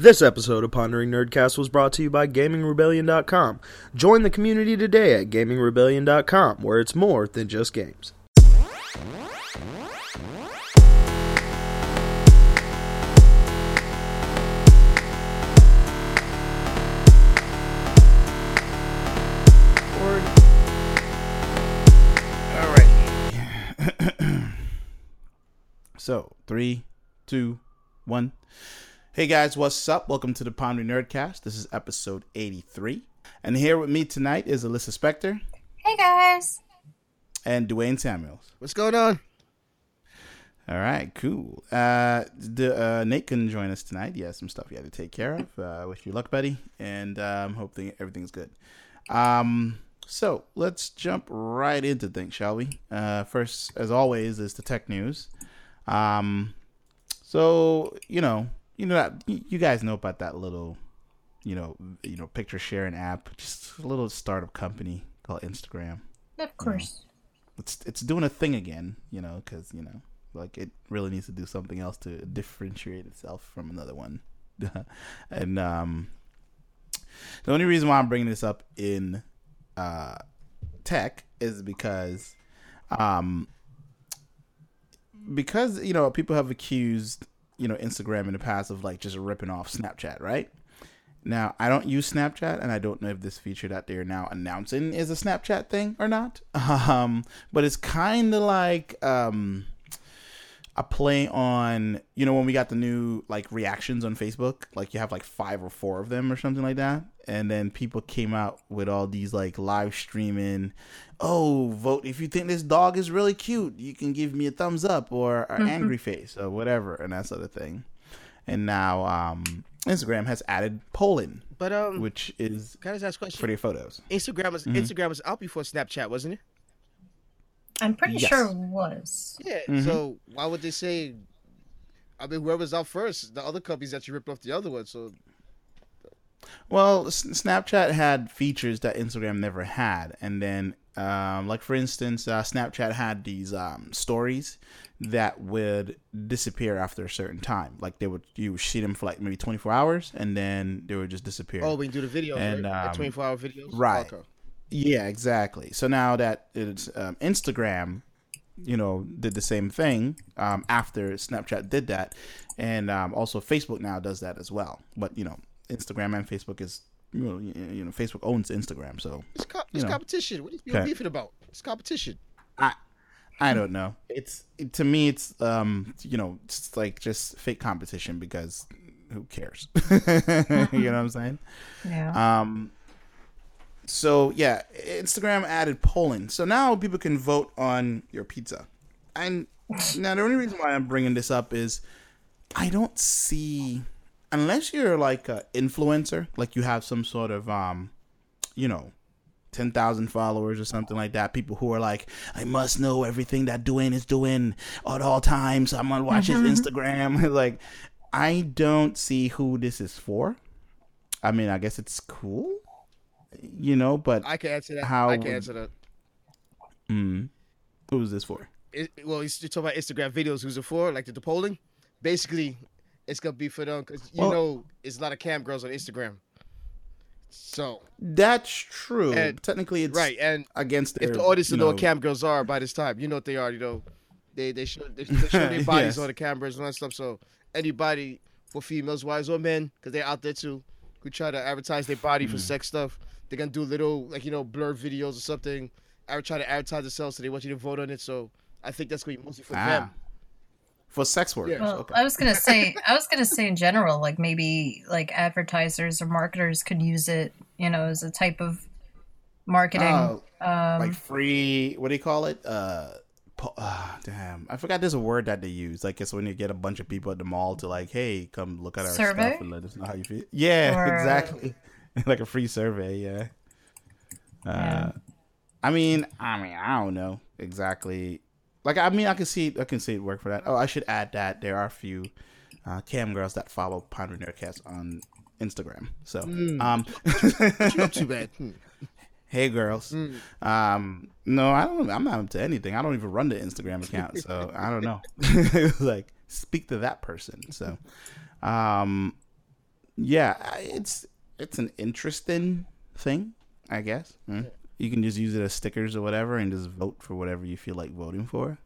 This episode of Pondering Nerdcast was brought to you by GamingRebellion.com. Join the community today at GamingRebellion.com, where it's more than just games. So, three, two, one. Hey guys, what's up? Welcome to the Pondering Nerdcast. This is episode 83. And here with me tonight is Alyssa Spector Hey guys. and Dwayne Samuels. What's going on? All right, cool. Uh, the, uh, Nate couldn't join us tonight. He has some stuff he had to take care of. Uh, wish you luck, buddy, and um, hope that everything's good. Um, so let's jump right into things, shall we? Uh, first, as always, is the tech news. Um, so you know, you know that you guys know about that little, you know, you know, picture sharing app, just a little startup company called Instagram Of course. it's it's doing a thing again, you know, because you know, like it really needs to do something else to differentiate itself from another one. and um, the only reason why I'm bringing this up in uh, tech is because, um, because you know people have accused you know Instagram in the past of like just ripping off Snapchat, right? Now, I don't use Snapchat, and I don't know if this feature that they're now announcing is a Snapchat thing or not. Um, but it's kind of like um, a play on, you know, when we got the new like reactions on Facebook, like you have like five or four of them or something like that. And then people came out with all these like live streaming, oh, vote if you think this dog is really cute, you can give me a thumbs up or an angry face or whatever, and that sort of thing. And now um, Instagram has added polling, But um, which is can I just ask a question? for their photos. Instagram was Instagram was out before Snapchat, wasn't it? I'm pretty Yes. sure it was. Yeah. Mhm. So why would they say? I mean, whoever's out first, the other companies that you ripped off the other one. So Well, Snapchat had features that Instagram never had, and then, um, like for instance, uh, Snapchat had these um, stories that would disappear after a certain time. Like they would, you would see them for like maybe twenty four hours, and then they would just disappear. oh, we can do the video, And, right? um, twenty four hour videos, right. Okay. Yeah, exactly. So now that it's um, Instagram, you know, did the same thing um, after Snapchat did that, and um, also Facebook now does that as well. But you know, Instagram and Facebook is you know, you know Facebook owns Instagram, so It's, co- You it's know. competition. What are you Okay. beefing about? It's competition. I I don't know. It's it, to me, it's um you know, it's like just fake competition because who cares? you know what I'm saying? Yeah. Um, so yeah, Instagram added polling, so now people can vote on your pizza. And now the only reason why I'm bringing this up is I don't see, unless you're like an influencer, like you have some sort of um, you know, ten thousand followers or something like that. People who are like, I must know everything that Dwayne is doing at all times. I'm gonna watch his Instagram. like, I don't see who this is for. I mean, I guess it's cool, you know, but I can answer that. How I can answer that. mm, who's this for? It, well, you talk about Instagram videos. Who's it for? Like the, the polling. Basically, it's gonna be for them because you Well- know it's a lot of cam girls on Instagram. So That's true. And- Technically, it's right, and against if their, the audience know what cam girls are by this time, you know what they are. You know, they they show they, they show their bodies Yes. on the cameras and all that stuff. So anybody for females, wives or men, because they're out there too, who try to advertise their body Hmm. for sex stuff, they're gonna do little like you know blur videos or something. I try to advertise themselves, so they want you to vote on it. So I think that's gonna be mostly for Ah. them. for sex workers. well, okay. I was gonna say, I was gonna say in general, like maybe like advertisers or marketers could use it, you know, as a type of marketing. Oh, um, like free. What do you call it? Uh, po- uh, damn, I forgot. There's a word that they use. Like it's when you get a bunch of people at the mall to like, hey, come look at our Survey? stuff and let us know how you feel. Yeah, Or- exactly. like a free survey. Yeah. Uh, Yeah. I mean, I mean, I don't know exactly. Like, I mean, I can see, I can see it work for that. Oh, I should add that there are a few uh, cam girls that follow Ponder Nerdcast on Instagram. So, Mm. um, What you up to, man? Hmm. hey girls. Mm. Um, no, I don't. I'm not up to anything. I don't even run the Instagram account, so I don't know. like, speak to that person. So, um, yeah, it's it's an interesting thing, I guess. Mm. You can just use it as stickers or whatever, and just vote for whatever you feel like voting for.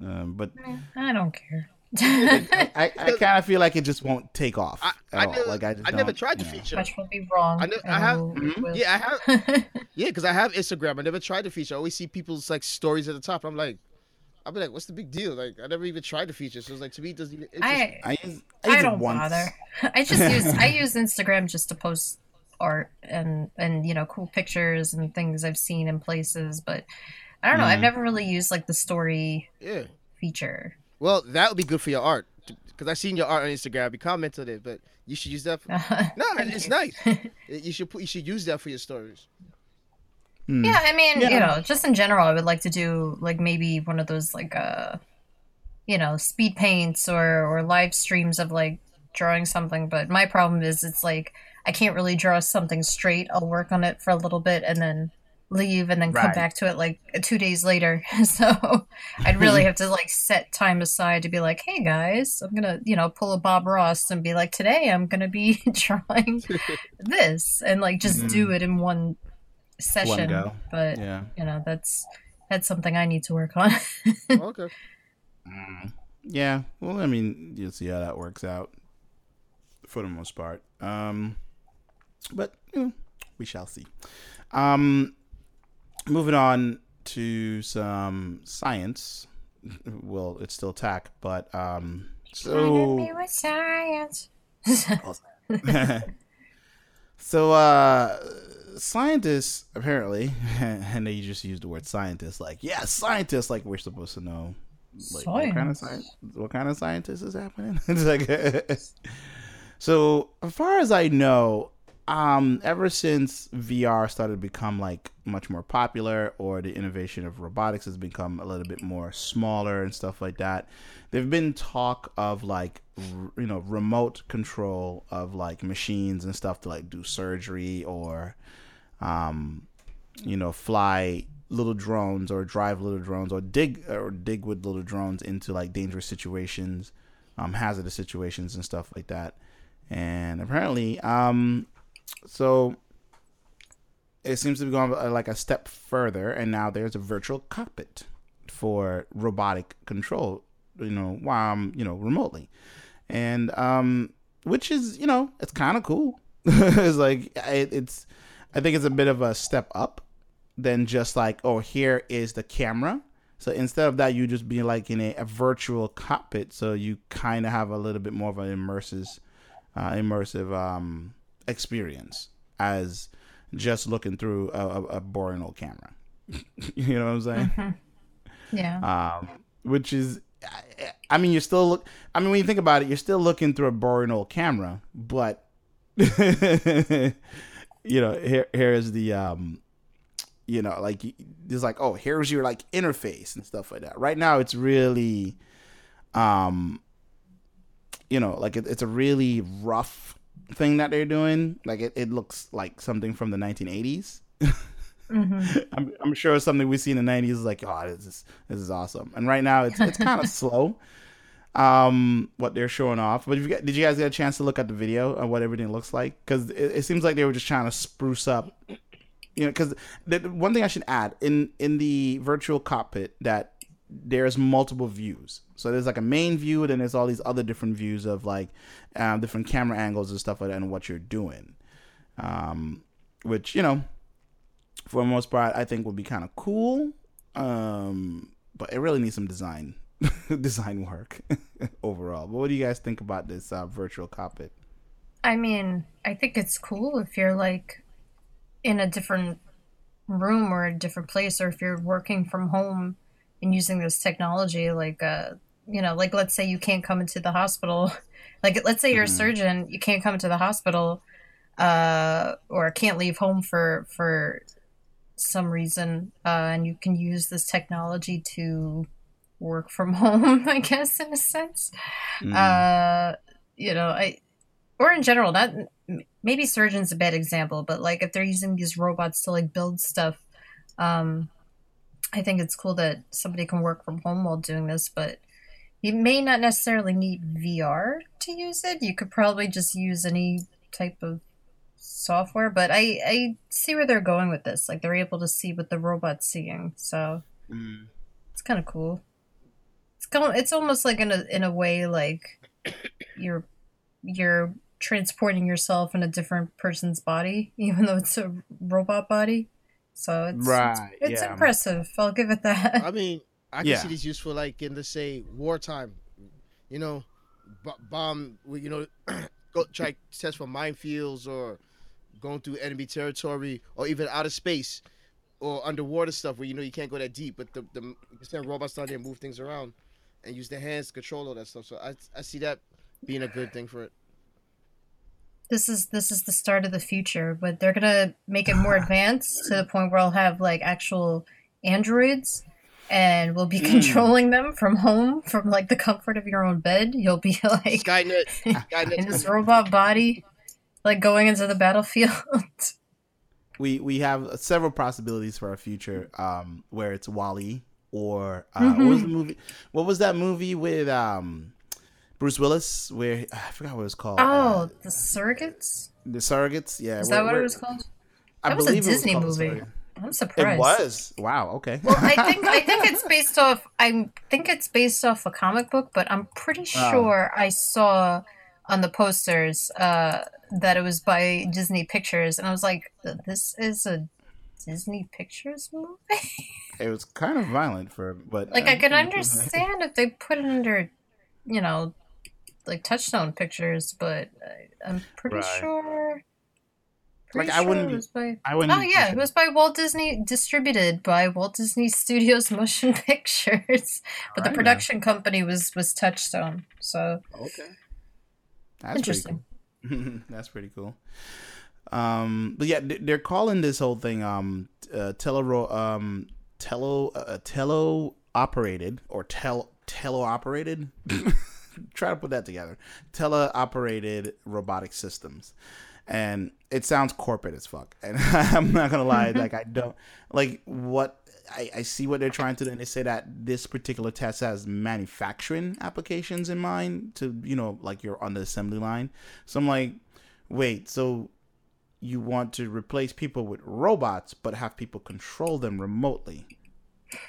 Um, but I don't care. I, I, I kind of feel like it just won't take off I- at I all. never- like I, just I never tried the you know. feature. Much will be wrong. I know- I have- will- Mhm. Yeah, I have. Yeah, because I have Instagram. I never tried the feature. I always see people's like stories at the top. I'm like, I'll be like, what's the big deal? Like, I never even tried the feature. So it's like to me, it doesn't even. interest me. I I use, I use I don't once. bother. I just use I use Instagram just to post art and and you know cool pictures and things I've seen in places, but I don't know. I've Mm. never really used like the story Yeah. feature. Well, that would be good for your art. Because I've seen your art on Instagram. You commented it, but you should use that. For... No, it's nice. You should put. You should use that for your stories. Hmm. Yeah, I mean, Yeah. you know, just in general, I would like to do like maybe one of those like uh, you know, speed paints or or live streams of like drawing something. But my problem is, it's like I can't really draw something straight. I'll work on it for a little bit and then leave and then come Right. back to it like two days later. so I'd really have to like set time aside to be like, hey guys, I'm gonna you know pull a Bob Ross and be like, today I'm gonna be drawing this and like just do it in one session. go. But Yeah. you know that's that's something I need to work on. okay. Mm. Yeah. Well, I mean, you'll see how that works out for the most part. Um, but you know, we shall see. Um, moving on to some science. Well, it's still tech, but um, so with science. so uh scientists apparently and they just use the word scientist like yeah scientists like we're supposed to know like what kind of Science. science what kind of scientist is happening it's like so as far as i know um ever since vr started to become like much more popular or the innovation of robotics has become a little bit more smaller and stuff like that. There've been talk of like r- you know remote control of like machines and stuff to like do surgery or um you know fly little drones or drive little drones or dig or dig with little drones into like dangerous situations um hazardous situations and stuff like that. And apparently um so it seems to be going uh, like a step further and now there's a virtual cockpit for robotic control you know while I'm, you know remotely. And um which is you know it's kind of cool. It's like it, it's i think it's a bit of a step up than just like oh here is the camera. So instead of that you just be like in a, a virtual cockpit so you kind of have a little bit more of an immersive uh, immersive um experience as just looking through a, a, boring old camera you know what i'm saying Yeah. um, which is, I- I mean, you're still look. I mean, when you think about it, you're still looking through a boring old camera, but you know, here here is the um, you know, like it's like, oh, here's your like interface and stuff like that. Right now, it's really, um, you know, like it, it's a really rough thing that they're doing. Like it, it looks like something from the 1980s. hmm I'm, I'm sure something we see in the 90s is like oh this is this is awesome and right now it's it's kind of slow um what they're showing off but if you get, did you guys get a chance to look at the video of what everything looks like because it, it seems like they were just trying to spruce up you know because the one thing i should add in in the virtual cockpit that there's multiple views so there's like a main view and then there's all these other different views of like um, different camera angles and stuff like that and what you're doing um which you know for the most part, I think would be kind of cool. Um, but it really needs some design, design work overall. But what do you guys think about this uh, virtual cockpit? I mean, I think it's cool if you're like in a different room or a different place, or if you're working from home and using this technology. Like, uh, you know, like let's say you can't come into the hospital. Like, let's say you're a Mhm. surgeon, you can't come into the hospital, uh, or can't leave home for for some reason, uh, and you can use this technology to work from home. I guess in a sense Mm. uh you know i or in general not m- maybe surgeon's a bad example but like if they're using these robots to like build stuff um i think it's cool that somebody can work from home while doing this but you may not necessarily need vr to use it you could probably just use any type of software. But I I see where they're going with this. Like they're able to see what the robot's seeing, so Mm. it's kind of cool. It's going. It's almost like in a in a way like you're you're transporting yourself in a different person's body, even though it's a robot body. So it's Right, It's, it's yeah. impressive. I'll give it that. I mean, I can Yeah. see these useful like in let's say wartime. You know, b- bomb. You know, go try test for minefields or going through enemy territory or even outer space or underwater stuff where you know you can't go that deep, but the the you can send robots down there and move things around and use their hands to control all that stuff. So I I see that being a good thing for it. This is this is the start of the future, but they're gonna make it more advanced to the point where I'll have like actual androids and we'll be controlling them from home from like the comfort of your own bed. You'll be like Skynet, in this robot body, like going into the battlefield. we we have several possibilities for our future um where it's WALL-E or uh what was the movie what was that movie with um bruce willis where i forgot what it was called oh, uh, the surrogates? the surrogates yeah Is that what it was called? I That was a Disney called movie. I'm surprised. it was wow okay Well, I think I think it's based off. I think it's based off a comic book, but I'm pretty Oh. sure I saw on the posters uh, that it was by Disney Pictures, and I was like, "This is a Disney Pictures movie." it was kind of violent for but like uh, I could understand if they put it under, you know, like Touchstone Pictures, but I, I'm pretty Right. sure. Like, pretty I wouldn't it was by i wouldn't Oh yeah, it was by Walt Disney, distributed by Walt Disney Studios Motion Pictures, but the Alright, production company was was Touchstone. So okay that's interesting. pretty cool that's pretty cool um but yeah they- they're calling this whole thing um uh tele um tele uh, tele operated or tel tele operated try to put that together. Tele operated robotic systems. And it sounds corporate as fuck. And i'm not gonna lie like i don't like what I, I see what they're trying to do and they say that this particular test has manufacturing applications in mind to you know like you're on the assembly line. So i'm like wait so you want to replace people with robots but have people control them remotely?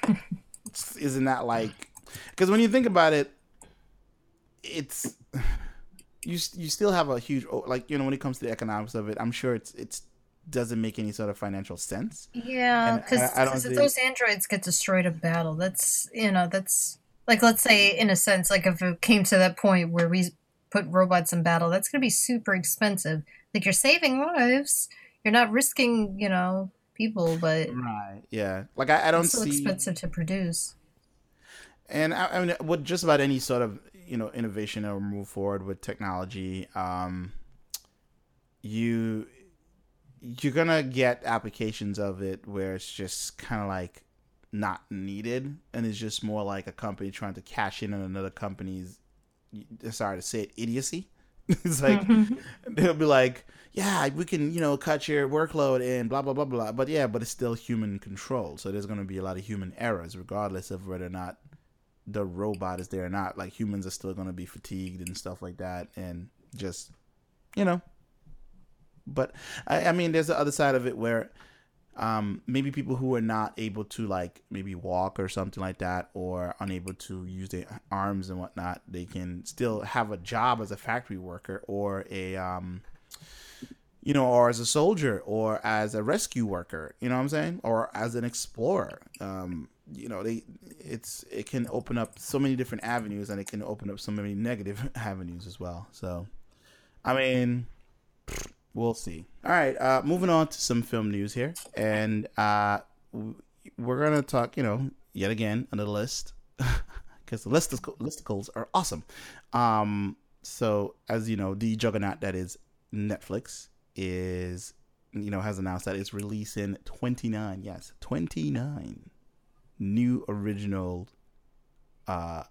Isn't that like because when you think about it it's you you still have a huge oh, like you know when it comes to the economics of it i'm sure it's it's doesn't make any sort of financial sense Yeah, because I- I if those androids get destroyed in battle, that's you know that's like let's say in a sense like if it came to that point where we put robots in battle, that's gonna be super expensive. Like you're saving lives, you're not risking you know people, but right yeah like i, I don't it's so see expensive to produce. and I, I mean with just about any sort of you know innovation or move forward with technology um you you're gonna get applications of it where it's just kind of like not needed and it's just more like a company trying to cash in on another company's sorry to say it idiocy. It's like they'll be like yeah we can you know cut your workload and blah blah blah blah. But yeah but it's still human control. So there's going to be a lot of human errors regardless of whether or not the robot is there or not like humans are still going to be fatigued and stuff like that and just you know. But I, I mean there's the other side of it where um maybe people who are not able to like maybe walk or something like that or unable to use their arms and whatnot they can still have a job as a factory worker or a um you know or as a soldier or as a rescue worker you know what i'm saying? Or as an explorer. Um you know they it's it can open up so many different avenues and it can open up so many negative avenues as well. So i mean we'll see. All right uh moving on to some film news here. And uh we're gonna talk you know yet again on the list because the listicle, listicles are awesome. Um so as you know the juggernaut that is netflix is you know has announced that it's releasing 29 yes 29 new original uh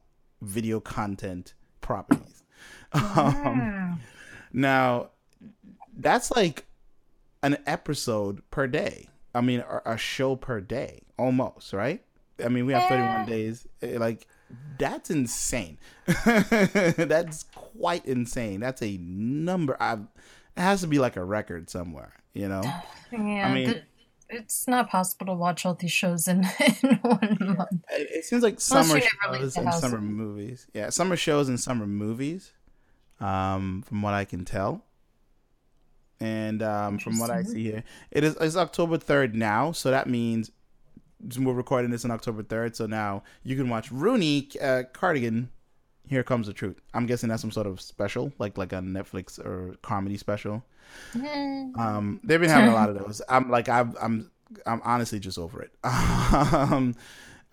video content properties. Um, now that's like an episode per day. I mean a, a show per day almost right? I mean we have 31 Yeah. days. Eh, like that's insane. That's quite insane. That's a number. I've it has to be like a record somewhere, you know. Yeah, mean- the- it's not possible to watch all these shows in, in one month. It, it seems like summer you never leave shows and summer movies. Yeah, summer shows and summer movies. Um, from what I can tell, and um, from what I see here, it is it's October third now, so that means we're recording this on October third. So now you can watch Rodney uh, Carrington. Here comes the truth. I'm guessing that's some sort of special, like like a Netflix or comedy special. Um, they've been having a lot of those. I'm like I'm I'm I'm honestly just over it. um,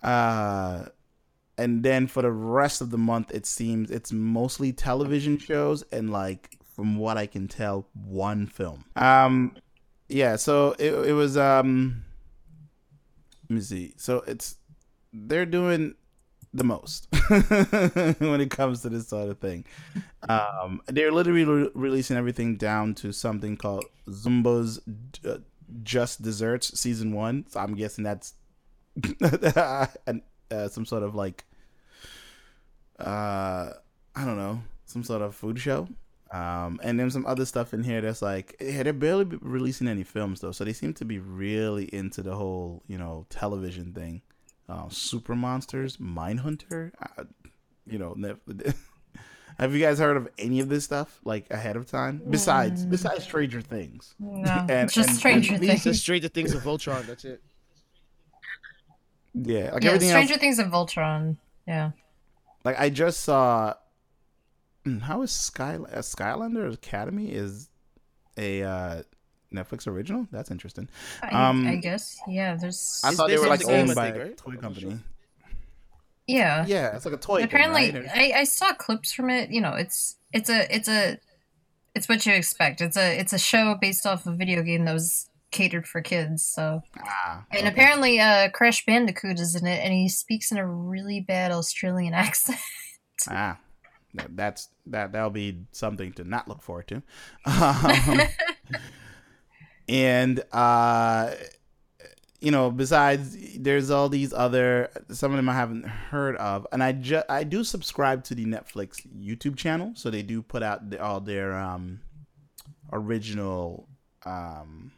uh, and then for the rest of the month, it seems it's mostly television shows and like from what I can tell, one film. Um, yeah. So it it was um. Let me see. So it's they're doing the most when it comes to this sort of thing. Um, they're literally re- releasing everything down to something called Zumbo's uh, Just Desserts season one. So I'm guessing that's an, uh, some sort of like, uh, I don't know, some sort of food show. Um, and then some other stuff in here that's like, yeah, they're barely releasing any films though, so they seem to be really into the whole, you know, television thing. Uh, Super Monsters, Mindhunter, uh, you know, have you guys heard of any of this stuff like ahead of time? Besides, besides Stranger Things, no, And- just and- Stranger the Things. Stranger Things of Voltron. That's it. yeah, like Yeah, everything Stranger else. Things and Voltron. Yeah. Like I just saw. Hmm, How is Sky uh, Skylander Academy is a uh, Netflix original? That's interesting. I, Um, I guess. Yeah, there's. I thought they were like owned I by think, a toy I'm company. yeah. Yeah, it's like a toy. Apparently, thing, right? I, I saw clips from it. You know, it's it's a it's a it's what you expect. It's a it's a show based off a video game that was catered for kids. So, Ah, and okay. apparently, uh, Crash Bandicoot is in it, and he speaks in a really bad Australian accent. Ah, that's that. That'll be something to not look forward to. Um, and uh, you know, besides, there's all these other. Some of them I haven't heard of, and I ju- I do subscribe to the Netflix YouTube channel, so they do put out the, all their um original um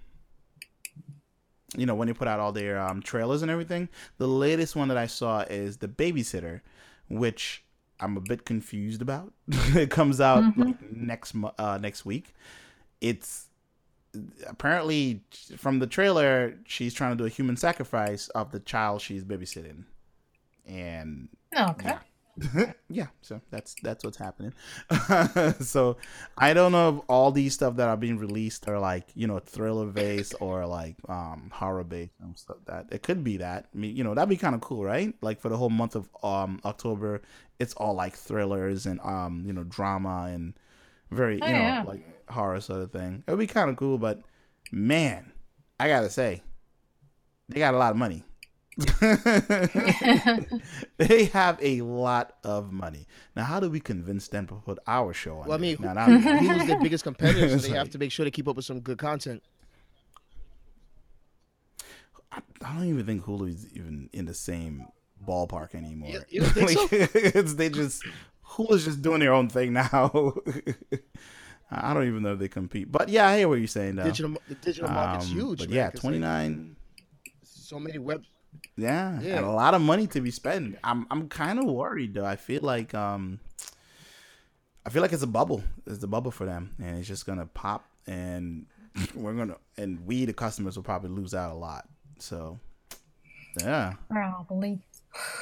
you know when they put out all their um, trailers and everything the latest one that i saw is the babysitter which i'm a bit confused about it comes out Mhm. like next uh, next week it's apparently from the trailer she's trying to do a human sacrifice of the child she's babysitting and okay. yeah. yeah, so that's that's what's happening. so I don't know if all these stuff that are being released are like you know thriller based or like um horror based and stuff. That it could be that. I mean, you know, that'd be kind of cool, right? Like for the whole month of um October, it's all like thrillers and um you know drama and very oh, you Oh, know yeah. like horror sort of thing. It would be kind of cool, but man, I gotta say, they got a lot of money. they have a lot of money. Now, how do we convince them to put our show on? Well, I there? mean, now, that'd be- Hulu's their biggest competitor, so they Sorry. have to make sure they keep up with some good content. I, I don't even think Hulu is even in the same ballpark anymore. You- you don't so? it's, they just Hulu's just doing their own thing now. I don't even know if they compete, but yeah, I hear what you're saying. Though. Digital, the digital market's Um, huge. But man, yeah, 'cause, like, twenty nine. so many web. Yeah, Yeah. and a lot of money to be spent. I'm I'm kind of worried though. I feel like um, I feel like it's a bubble. It's a bubble for them, and it's just gonna pop, and we're gonna and we the customers will probably lose out a lot. So, yeah, Probably.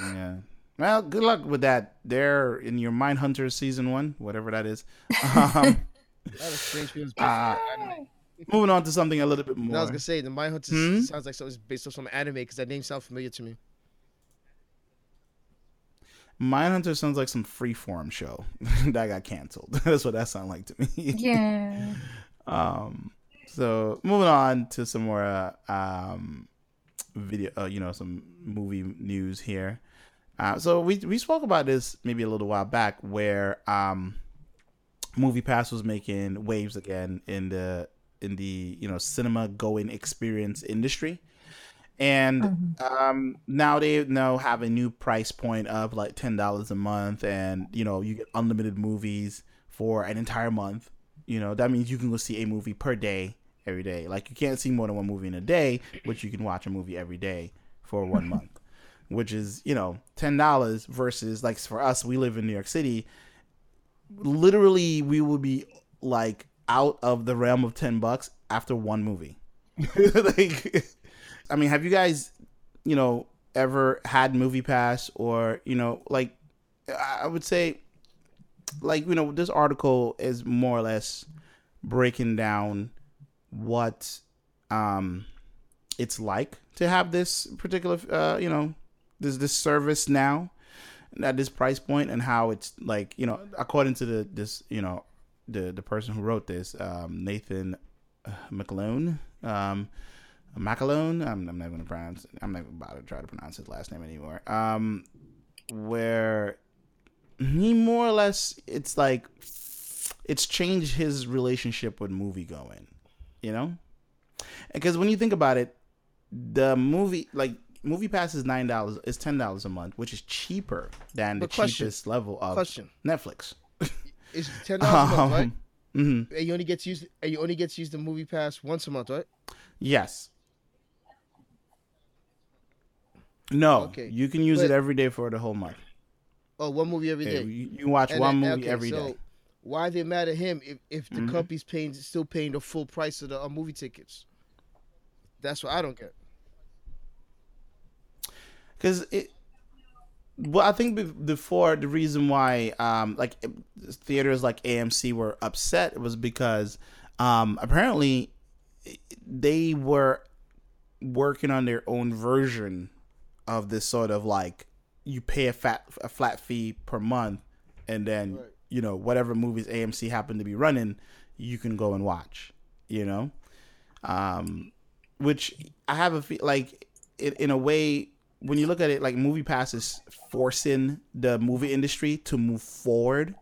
yeah. Well, good luck with that. There in your Mind Hunter season one, whatever that is. Um, That was strange feelings. uh, moving on to something a little bit No, I was gonna say the Mindhunter Hmm? sounds like something based off some anime because that name sounds familiar to me. Mind Hunter sounds like some freeform show that got canceled. That's what that sounds like to me. Yeah. Um, so moving on to some more uh, um, video, uh, you know, some movie news here. Uh, so we we spoke about this maybe a little while back, where um, Movie Pass was making waves again in the in the you know cinema going experience industry, and um, now they now have a new price point of like ten dollars a month, and you know you get unlimited movies for an entire month. You know, that means you can go see a movie per day every day. Like you can't see more than one movie in a day, but you can watch a movie every day for one month, which is you know ten dollars versus like for us, we live in New York City. Literally, we will be like out of the realm of ten bucks after one movie. like, I mean, have you guys, you know, ever had Movie Pass or you know, like, I would say, like you know, this article is more or less breaking down what um it's like to have this particular uh you know this this service now at this price point and how it's like you know according to the this you know the the person who wrote this um Nathan uh, McAlone um McAlone? I'm, I'm not to pronounce I'm not about to try to pronounce his last name anymore. Um where he more or less it's like it's changed his relationship with movie going you know? Because when you think about it the movie like movie pass is nine dollars is ten dollars a month which is cheaper than the question, cheapest level of question. netflix It's ten dollars a month, right? mhm. And you only get to use and you only get to use the movie pass once a month, right? yes no Okay, you can use but- it every day for the whole month Oh, one movie every day. you, you watch And one then- movie okay, every day. so Why they mad at him if, if the Mhm. company's paying still paying the full price of the uh, movie tickets? That's what I don't get. Because it well i think before the reason why um like theaters like amc were upset was because um apparently they were working on their own version of this sort of like you pay a fat a flat fee per month and then Right. you know whatever movies amc happen to be running you can go and watch you know um which i have a feel like in, in a way when you look at it like movie pass is forcing the movie industry to move forward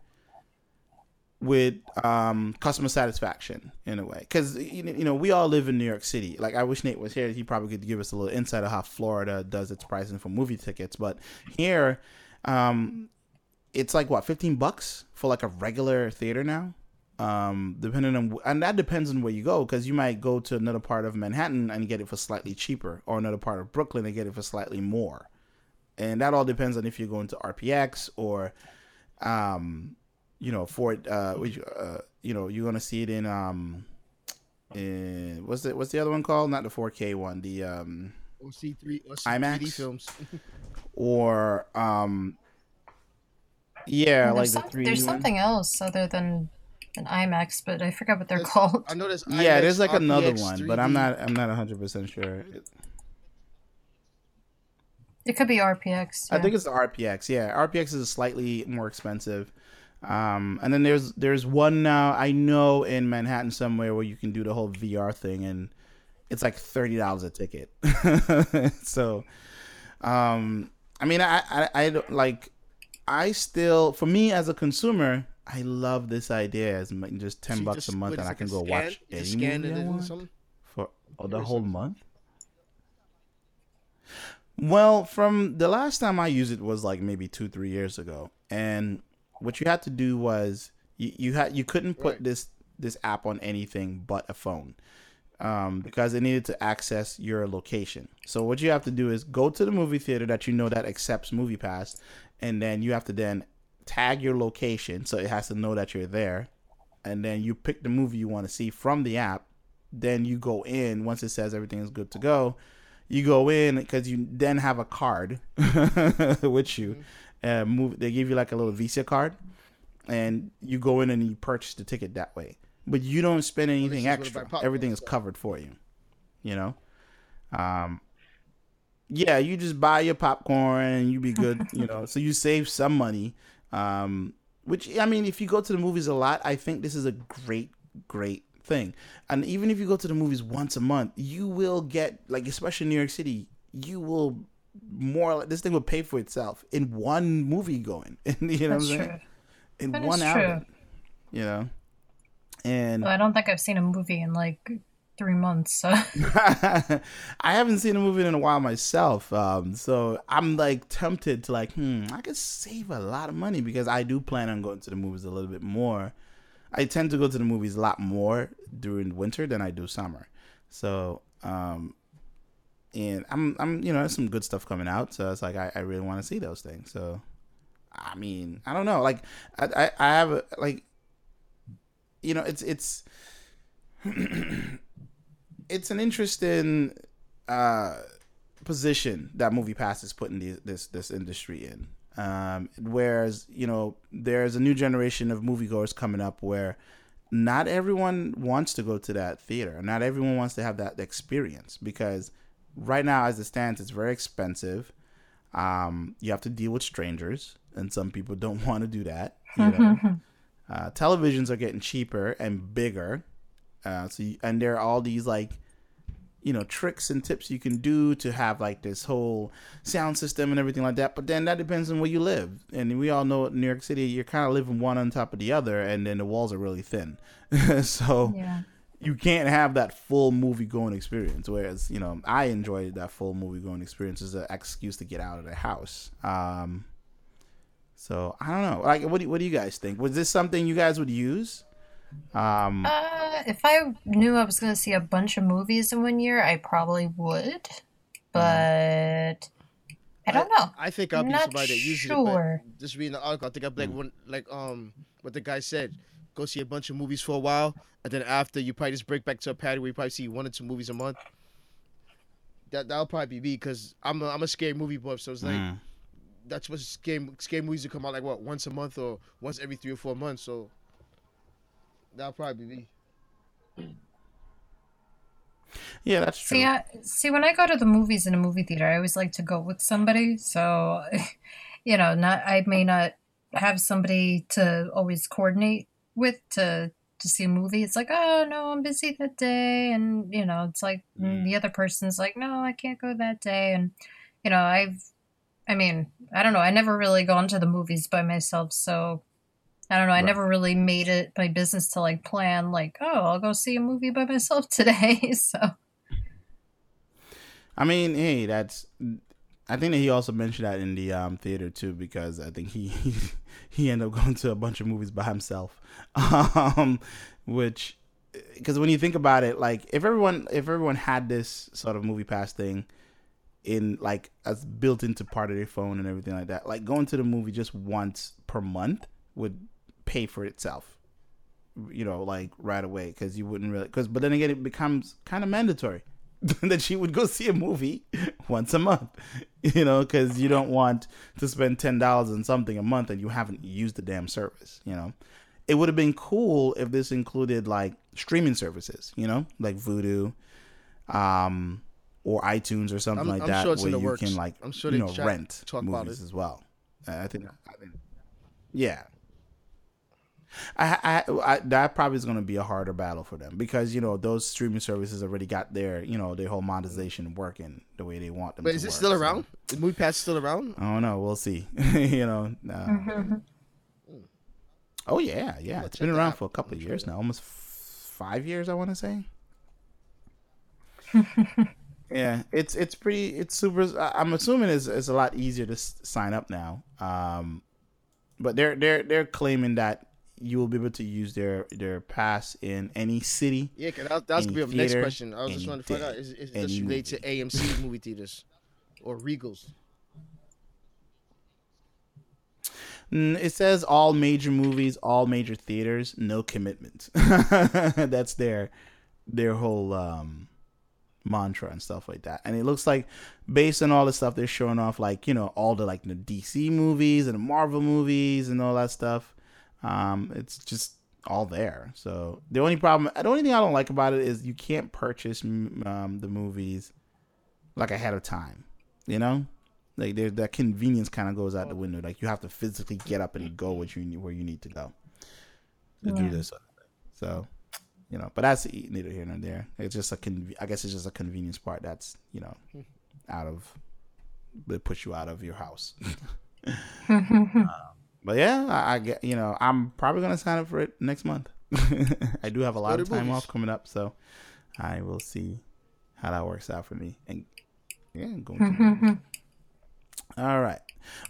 with um customer satisfaction in a way. Because you know you know, we all live in new york city. Like i wish nate was here. He probably could give us a little insight of how florida does its pricing for movie tickets. But here um it's like what 15 bucks for like a regular theater now um depending on and that depends on where you go because you might go to another part of manhattan and get it for slightly cheaper or another part of brooklyn and get it for slightly more and that all depends on if you're going to rpx or um you know for uh, which, uh you know you're gonna see it in um in what's it what's the other one called not the 4k one the um Or C three or C IMAX? Films. or um yeah like there's the 3D there's one. something else other than an IMAX, but I forgot what they're called. I know there's yeah IMAX, there's like another RPX, one but i'm not i'm not 100% sure It could be RPX. I think it's the RPX. Yeah, RPX is slightly more expensive. Um, and then there's there's one now I know in Manhattan somewhere where you can do the whole VR thing, and it's like thirty dollars a ticket. so, um, I mean, I, I I like. I still, for me as a consumer, I love this idea as just ten So bucks just- a month, and I can go scan? watch any movie I want for oh, the whole something. month. Well, from the last time I used it was like maybe two, three years ago, and what you had to do was you, you had you couldn't put Right. this this app on anything but a phone, um, because it needed to access your location. So what you have to do is go to the movie theater that you know that accepts Movie Pass, and then you have to then tag your location so it has to know that you're there, and then you pick the movie you want to see from the app. Then you go in once it says everything is good to go you go in because you then have a card with you. Uh, move. They give you like a little Visa card, and you go in and you purchase the ticket that way. But you don't spend anything extra. Everything is covered for you. You know. Um. Yeah, you just buy your popcorn and you be good. you know, so you save some money. Um. Which I mean, if you go to the movies a lot, I think this is a great, great thing. And even if you go to the movies once a month, you will get like, especially in New York City, you will more. like This thing will pay for itself in one movie going. you know That's what I'm saying? true. In That one true. hour. You know. And Well, I don't think I've seen a movie in like three months. So I haven't seen a movie in a while myself, um, so I'm like tempted to like, hmm, I could save a lot of money because I do plan on going to the movies a little bit more. I tend to go to the movies a lot more during winter than I do summer. So, um, and I'm I'm you know there's some good stuff coming out, so it's like I, I really want to see those things. So, I mean, I don't know, like I I, I have a, like, you know, it's it's it's an interesting uh position that movie pass is putting the, this this industry in. Um, whereas you know there's a new generation of moviegoers coming up where not everyone wants to go to that theater. Not everyone wants to have that experience because right now as it stands it's very expensive. Um, you have to deal with strangers and some people don't want to do that you know? uh, televisions are getting cheaper and bigger. Uh, so you, and there are all these like you know tricks and tips you can do to have like this whole sound system and everything like that but then that depends on where you live. And we all know in new york city you're kind of living one on top of the other and then the walls are really thin. So Yeah. you can't have that full movie going experience whereas you know i enjoyed that full movie going experience as an excuse to get out of the house. Um so i don't know. Like what do, what do you guys think? Was this something you guys would use um Uh, if I knew I was going to see a bunch of movies in one year, I probably would. But I don't know. I think I'll be Not somebody that uses sure. it. But just reading the article, I think I'll be like Mm. one, like um, what the guy said. Go see a bunch of movies for a while, and then after you probably just break back to a pattern where you probably see one or two movies a month. That that'll probably be me because I'm a, I'm a scary movie buff, so it's like mm. that's what scary scary movies will come out like what once a month or once every three or four months. So that'll probably be me. yeah that's true See, I, see, when I go to the movies in a movie theater, I always like to go with somebody. So, you know, not I may not have somebody to always coordinate with to to see a movie. It's like, oh no, I'm busy that day, and you know, it's like mm, the other person's like, no, I can't go that day, and you know, I've, I mean, I don't know, I never really gone to the movies by myself, so. I don't know. I Right. never really made it my business to like plan, like, oh, I'll go see a movie by myself today. So, I mean, hey, that's. I think that he also mentioned that in the um, theater too, because I think he he ended up going to a bunch of movies by himself, um, which because when you think about it, like if everyone if everyone had this sort of movie pass thing in like as built into part of their phone and everything like that, like going to the movie just once per month would pay for itself you know, like right away because you wouldn't really. Because but then again, it becomes kind of mandatory that she would go see a movie once a month, you know, because you don't want to spend ten dollars on something a month and you haven't used the damn service, you know. It would have been cool if this included like streaming services, you know, like Vudu, um, or iTunes or something I'm- like I'm that, sure where you works. can like I'm sure you know try- rent talk about movies it. as well. Uh, I think, I think, yeah. I, I, I that probably is going to be a harder battle for them because you know those streaming services already got their you know their whole monetization working the way they want them. But is it work, still so- around? The movie pass still around? I don't know. We'll see. you know. Uh, oh yeah, yeah. It's been around for a couple of years now, almost f- five years. I want to say. yeah, it's it's pretty. It's super. I'm assuming it's it's a lot easier to s- sign up now. Um, but they're they're they're claiming that you will be able to use their their pass in any city. Yeah, cause that, that was gonna be my next question. I was just trying to find out is, is this related to. AMC movie theaters or Regals? Mm, It says all major movies, all major theaters, no commitment. That's their their whole um, mantra and stuff like that. And it looks like based on all the stuff they're showing off, like you know all the like the DC movies and the Marvel movies and all that stuff. Um, it's just all there. So the only problem, the only thing I don't like about it is you can't purchase um, the movies like ahead of time. You know, like there that convenience kind of goes out the window. Like you have to physically get up and go what you need, where you need to go to do this. So, you know, but that's neither here nor there. It's just a conv- I guess it's just a convenience part that's you know out of that puts you out of your house. But yeah, I, I get you know I'm probably gonna sign up for it next month. I do have a lot Go of time movies. off coming up, so I will see how that works out for me. And yeah, going to all right,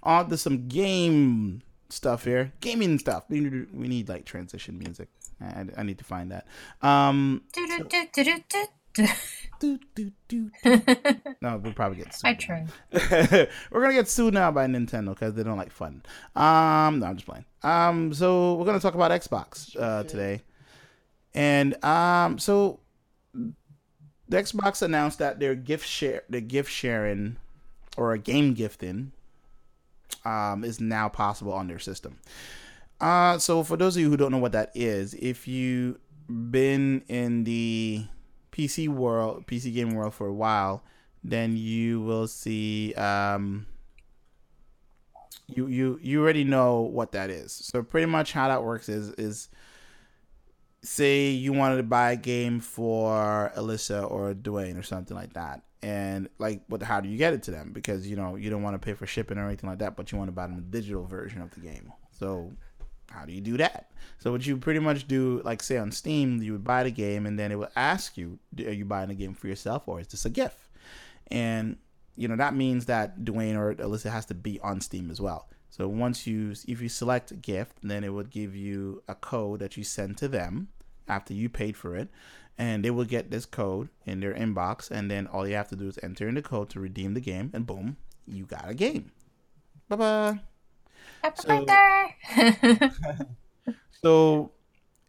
on to some game stuff here, gaming stuff. We need we need like transition music. I, I need to find that. Um, Do-do-do-do-do-do. Do, do, do. no, we'll probably get sued. I now. tried. we're gonna get sued now by Nintendo because they don't like fun. Um, no, I'm just playing. Um, so we're gonna talk about Xbox uh, today, and um, so the Xbox announced that their gift share, the gift sharing, or a game gifting, um, is now possible on their system. Uh, so for those of you who don't know what that is, if you've been in the PC world, PC game world for a while, then you will see um you you you already know what that is. So pretty much how that works is is say you wanted to buy a game for Alyssa or Dwayne or something like that. And like what how do you get it to them? Because you know, you don't want to pay for shipping or anything like that, but you want to buy them a digital version of the game. So how do you do that? So what you pretty much do, like say on Steam, you would buy the game and then it would ask you, are you buying the game for yourself or is this a gift? And you know that means that Dwayne or Alyssa has to be on Steam as well. So once you, if you select gift, then it would give you a code that you send to them after you paid for it, and they will get this code in their inbox, and then all you have to do is enter in the code to redeem the game, and boom, you got a game. Bye bye. So- So,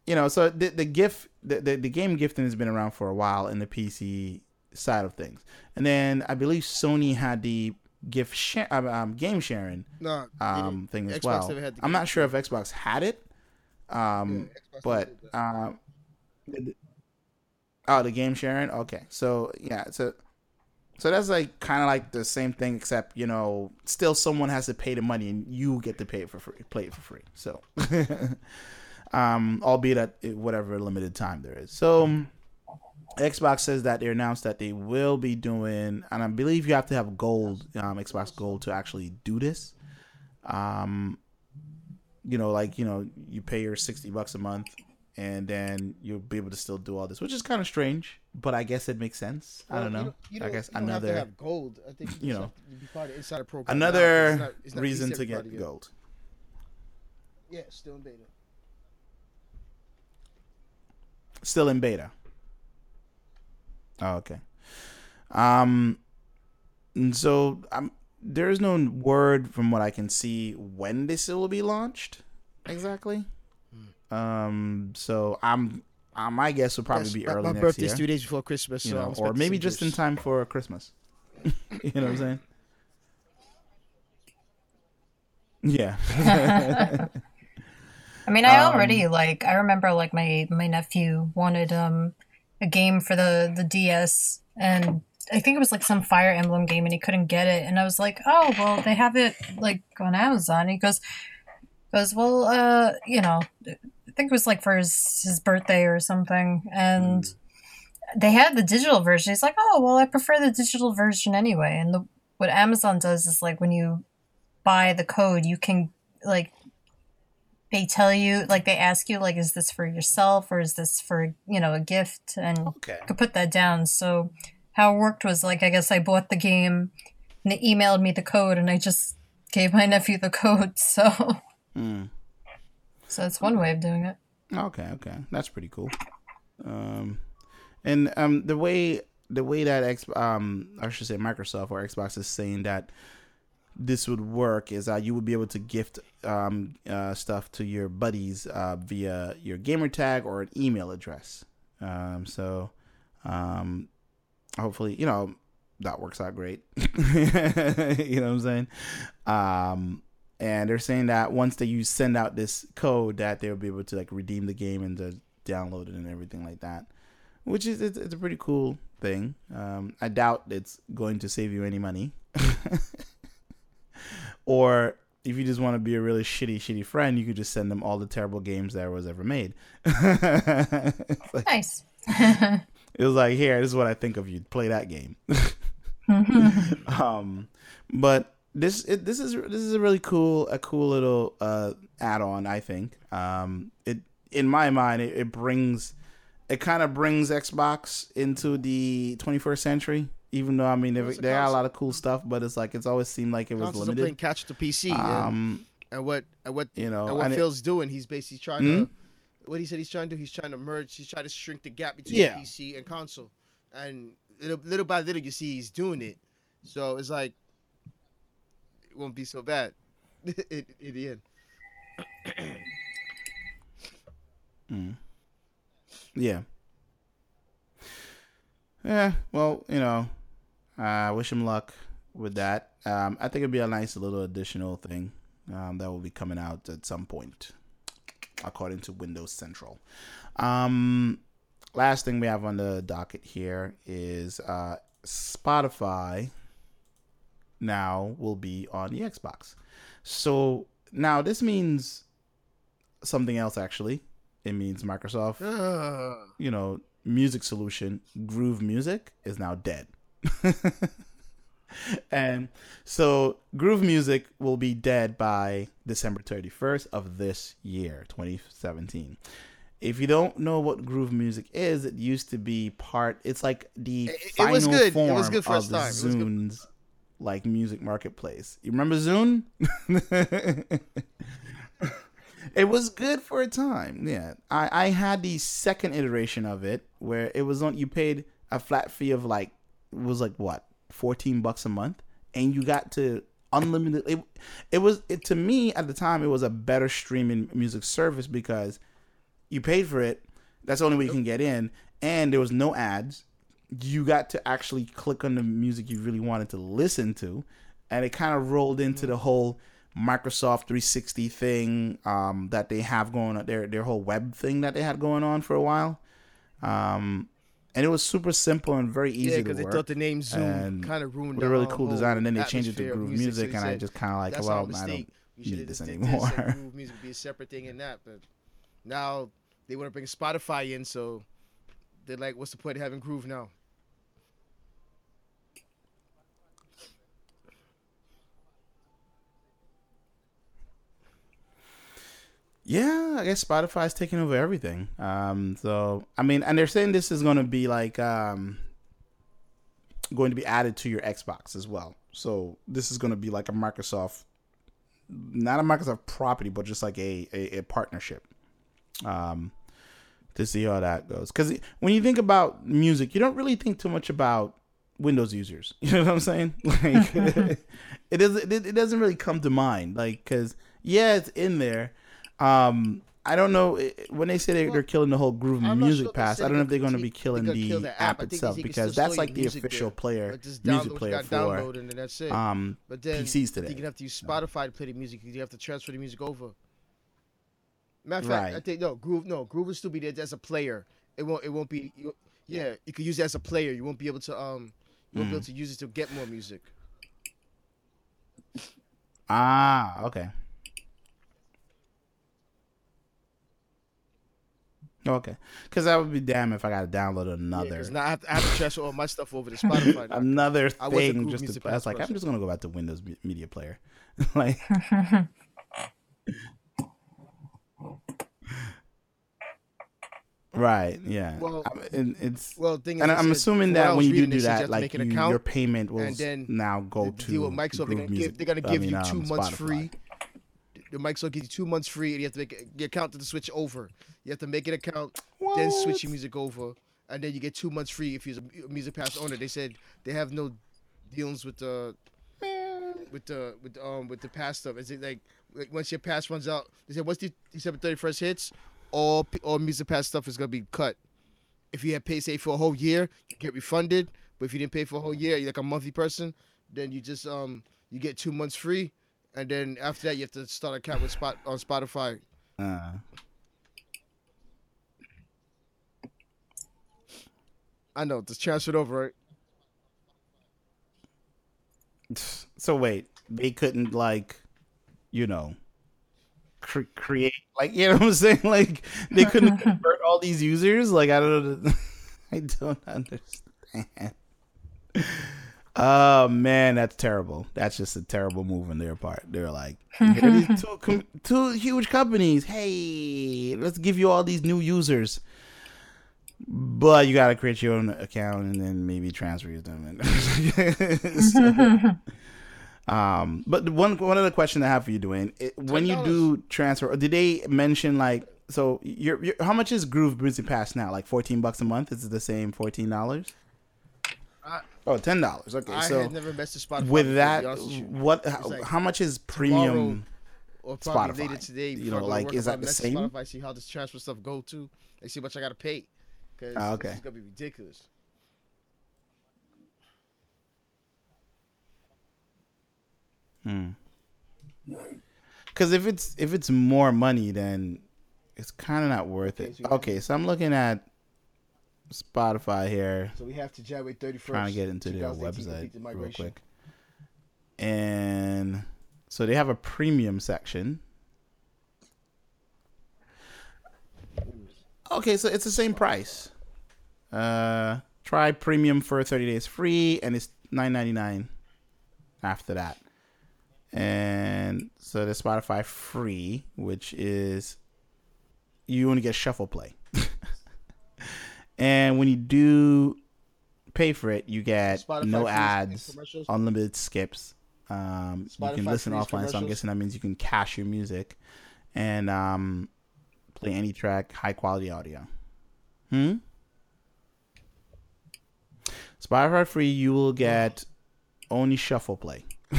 you know, so the the gift the, the the game gifting has been around for a while in the PC side of things, and then I believe Sony had the gift share um, um, game sharing No, um thing as Xbox well. never had the I'm not sure if Xbox had it, um. Yeah, but um, oh, the game sharing. Okay, so yeah, so so that's like kind of like the same thing, except you know, still someone has to pay the money and you get to pay it for free, play it for free. So, um, albeit at whatever limited time there is. So. Xbox says that they announced that they will be doing, and I believe you have to have gold, um, Xbox Gold, to actually do this. Um, you know, like you know, you pay your sixty bucks a month, and then you'll be able to still do all this, which is kind of strange, but I guess it makes sense. I Well, don't you know. you I guess you don't have to another have gold. I think you you know, know, be part of insider program. another It's not- it's not reason to get gold. Yeah, still in beta. Still in beta. Oh, okay. Um, and so um, there is no word from what I can see when this will be launched exactly. Um, so I'm, uh, my guess would probably Yes, be my- early My next birthday's year, three days before Christmas, you so know, or maybe some just in time for Christmas. you know what I'm saying? Yeah. I mean, I Um, already like. I remember like my my nephew wanted um a game for the the DS, and I think it was like some Fire Emblem game, and he couldn't get it. And I was like, oh well, they have it like on Amazon. And he goes, goes well, uh, you know, I think it was like for his his birthday or something, and they had the digital version. He's like, oh well, I prefer the digital version anyway. And the what Amazon does is like when you buy the code, you can like they tell you like they ask you like is this for yourself or is this for you know a gift and okay. you could put that down so how it worked was like i guess i bought the game and they emailed me the code and i just gave my nephew the code so Mm. So that's one way of doing it Okay, okay, that's pretty cool. Um, and um, the way the way that X um I should say Microsoft or Xbox is saying that this would work is that you would be able to gift um uh, stuff to your buddies uh, via your gamer tag or an email address. Um, so um, hopefully you know that works out great. you know what I'm saying? Um, and they're saying that once that you send out this code that they'll be able to like redeem the game and to download it and everything like that which is it's, it's a pretty cool thing. Um, i doubt it's going to save you any money. Or if you just want to be a really shitty shitty friend you could just send them all the terrible games that was ever made. Like- nice. it was like here this is what i think of you. Play that game. Um but this it, this is this is a really cool a cool little uh add-on i think um it in my mind it, it brings it kind of brings xbox into the 21st century even though i mean there, it's a they got a console. lot of cool stuff but it's like it's always seemed like it was are playing limited catch to PC, and, um and what and what you know and what and it- Phil's doing, he's basically trying Hmm? to what he said he's trying to do. He's trying to merge. He's trying to shrink the gap between Yeah. PC and console, and little, little by little, you see he's doing it. So it's like it won't be so bad in, in the end. Mm. Yeah. Yeah. Well, you know, I wish him luck with that. Um, I think it'd be a nice little additional thing um, that will be coming out at some point, according to Windows Central. Um, last thing we have on the docket here is uh, Spotify now will be on the Xbox. So now this means something else actually. It means Microsoft, Ah, you know, music solution, Groove Music is now dead. and so Groove Music will be dead by December 31st of this year, 2017. If you don't know what Groove Music is, it used to be part. It's like the It- it final was good. It form was good for of time. It. Zune's like music marketplace. You remember Zune? it was good for a time. Yeah, I I had the second iteration of it where it was on. You paid a flat fee of like it was like what fourteen bucks a month, and you got to unlimited. It, it was it to me at the time. It was a better streaming music service because you paid for it. That's the only way you can get in, and there was no ads. You got to actually click on the music you really wanted to listen to, and it kind of rolled into the whole Microsoft 360 thing um, that they have going on their their whole web thing that they had going on for a while. Um, and it was super simple and very easy yeah, to because they thought the name Zune kind of ruined with a really cool design, and then they changed it to Groove music. Music, So and I just kind of like, that's well, I don't We should need this anymore. Said Groove music would be a separate thing in that, but now they want to bring Spotify in, so they're like, what's the point of having Groove now? Yeah, I guess Spotify's taking over everything. Um, so I mean, and they're saying this is going to be like um, going to be added to your Xbox as well. So this is going to be like a Microsoft, not a Microsoft property, but just like a a, a partnership. Um, to see how that goes, because when you think about music, you don't really think too much about Windows users. You know what I'm saying? Like it doesn't it, it doesn't really come to mind. Like because yeah, it's in there. Um, I don't know it- when they say they, they're killing the whole Groove I'm Music sure Pass. I don't know if they they're going to be killing the kill the app itself because that's like the official there, player Like music player for download and that's it. um but then PCs today. you have to use Spotify to play the music. You have to transfer the music over. Matter of fact, I think no Groove. No Groove will still be there as a player. It won't. It won't be. You, yeah, you could use it as a player. You won't be able to. Um, you won't be Mm. able to use it to get more music. Ah, okay. Okay, because that would be damn if I got to download another Because now I have, to, I have to transfer all my stuff over to Spotify. another I thing just Music to. I was Pass like, I'm just gonna go back to Windows Media Player, like. Right. Yeah. Well- and it's Well, thing is, and they I'm assuming what that when you do that, to like make an you, account, your payment will and then now go to deal with Microsoft. They're gonna, Music. give, they're gonna I mean, you two um, months Spotify. free. The Microsoft gives you two months free, and you have to make your account to switch over. You have to make an account, then switch your music over, and then you get two months free if you're a Music Pass owner. They said they have no dealings with the with the with um with the pass stuff. Is it like, like once your pass runs out? They said once the December thirty first hits, all all Music Pass stuff is gonna be cut. If you had paid say for a whole year, you get refunded. But if you didn't pay for a whole year, you're like a monthly person, then you just um you get two months free, and then after that you have to start an account with Spot on Spotify. Uh, I know, just transfer it over, right? so wait, they couldn't like, you know, cre- create like you know what I'm saying? Like they couldn't convert all these users. Like I don't, I don't understand. Oh man, that's terrible. That's just a terrible move on their part. They're like, these two, com- two huge companies. Hey, let's give you all these new users. But you got to create your own account and then maybe transfer them. And um, but one one other question I have for you, Dwayne, it, when you do transfer, did they mention like so you're how much is Groove Music Pass now? Like fourteen bucks a month? Is it the same fourteen dollars? I- Oh, ten dollars. Okay, I so had never messed with Spotify. with that, be honest with you. what? How, like how much is premium? or probably Spotify. later today. You know, I like, is that the same? Spotify, see how this transfer stuff go to, and see how much I gotta pay. Cause Ah, okay. it's gonna be ridiculous. Because if it's if it's more money, then it's kind of not worth it. Okay, so- I'm looking at Spotify here, So we have to January thirty first. trying to get into their website real quick, and so they have a premium section. Okay, so it's the same price. Uh, try premium for 30 days free, and it's 9.99 after that. And so the Spotify free, which is you only get shuffle play. and when you do pay for it, you get Spotify no ads, unlimited skips. Um, you can listen offline, so I'm guessing that means you can cache your music and um, play any track, high quality audio. Hmm. Spotify free, you will get only shuffle play.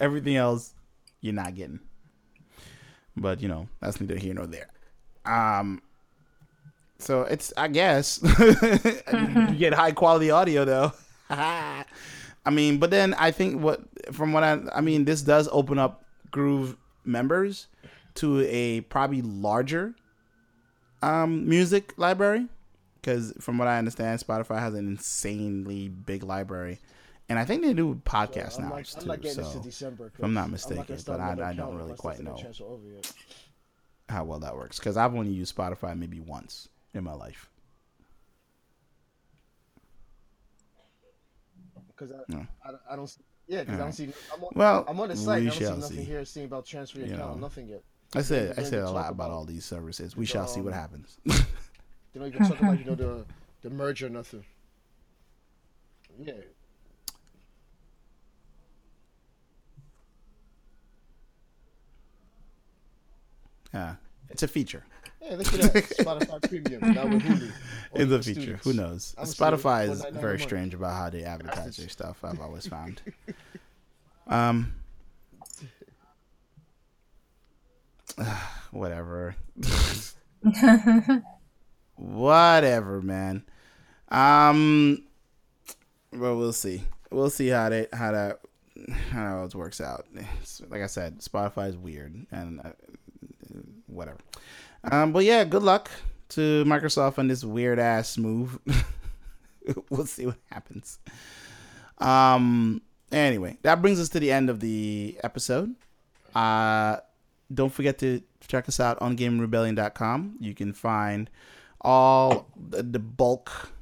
Everything else, you're not getting. But you know, that's neither here nor there. Um. So it's, I guess, you get high quality audio though. I mean, but then I think what, from what I, I mean, this does open up Groove members to a probably larger um music library because from what I understand, Spotify has an insanely big library, and I think they do podcast I'm now not, too. I'm not so this to December. I'm not mistaken, start but I- I don't really quite know. transfer over yet. how well that works because I've only used Spotify maybe once in my life. Because I, No. I, I don't. see- Yeah, because I don't see. I'm on, Well, I'm on the site. I don't see nothing see. here saying about transfer your You account. know. Nothing yet. I said I said a lot about about- all these services. We shall see what um, happens. They don't even talk about you know the the merger or nothing. Yeah. Yeah, it's a feature. Yeah, look at that. Spotify Premium. Now with Hulu. It's Only a feature. students. Who knows? I'm Spotify is very strange about how they advertise their stuff. I've always found. Um. whatever. whatever, man. Um. Well, we'll see. We'll see how they how that how it works out. It's- like I said, Spotify is weird and uh, whatever. Um, but yeah, good luck to Microsoft on this weird ass move. we'll see what happens. Um. Anyway, that brings us to the end of the episode. Uh, don't forget to check us out on GameRebellion.com. You can find all the, the bulk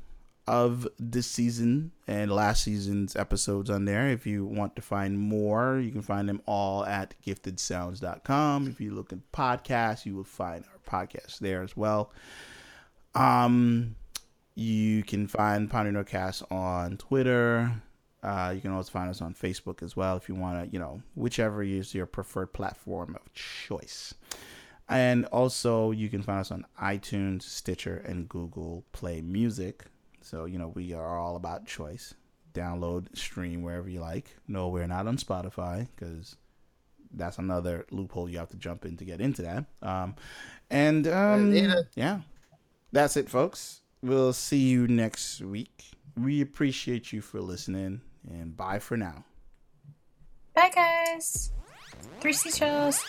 of this season and last season's episodes on there. If you want to find more, you can find them all at giftedsounds.com. If you look at podcasts, you will find our podcast there as well. Um, you can find Pounding Nerdcast on Twitter. Uh, you can also find us on Facebook as well if you want to, you know, whichever is your preferred platform of choice. And also, you can find us on iTunes, Stitcher, and Google Play Music. So, you know, we are all about choice. Download, stream wherever you like. No, we're not on Spotify because that's another loophole you have to jump in to get into that. Um, and um, later. yeah, that's it, folks. We'll see you next week. We appreciate you for listening, and bye for now. Bye, guys. Three seashells.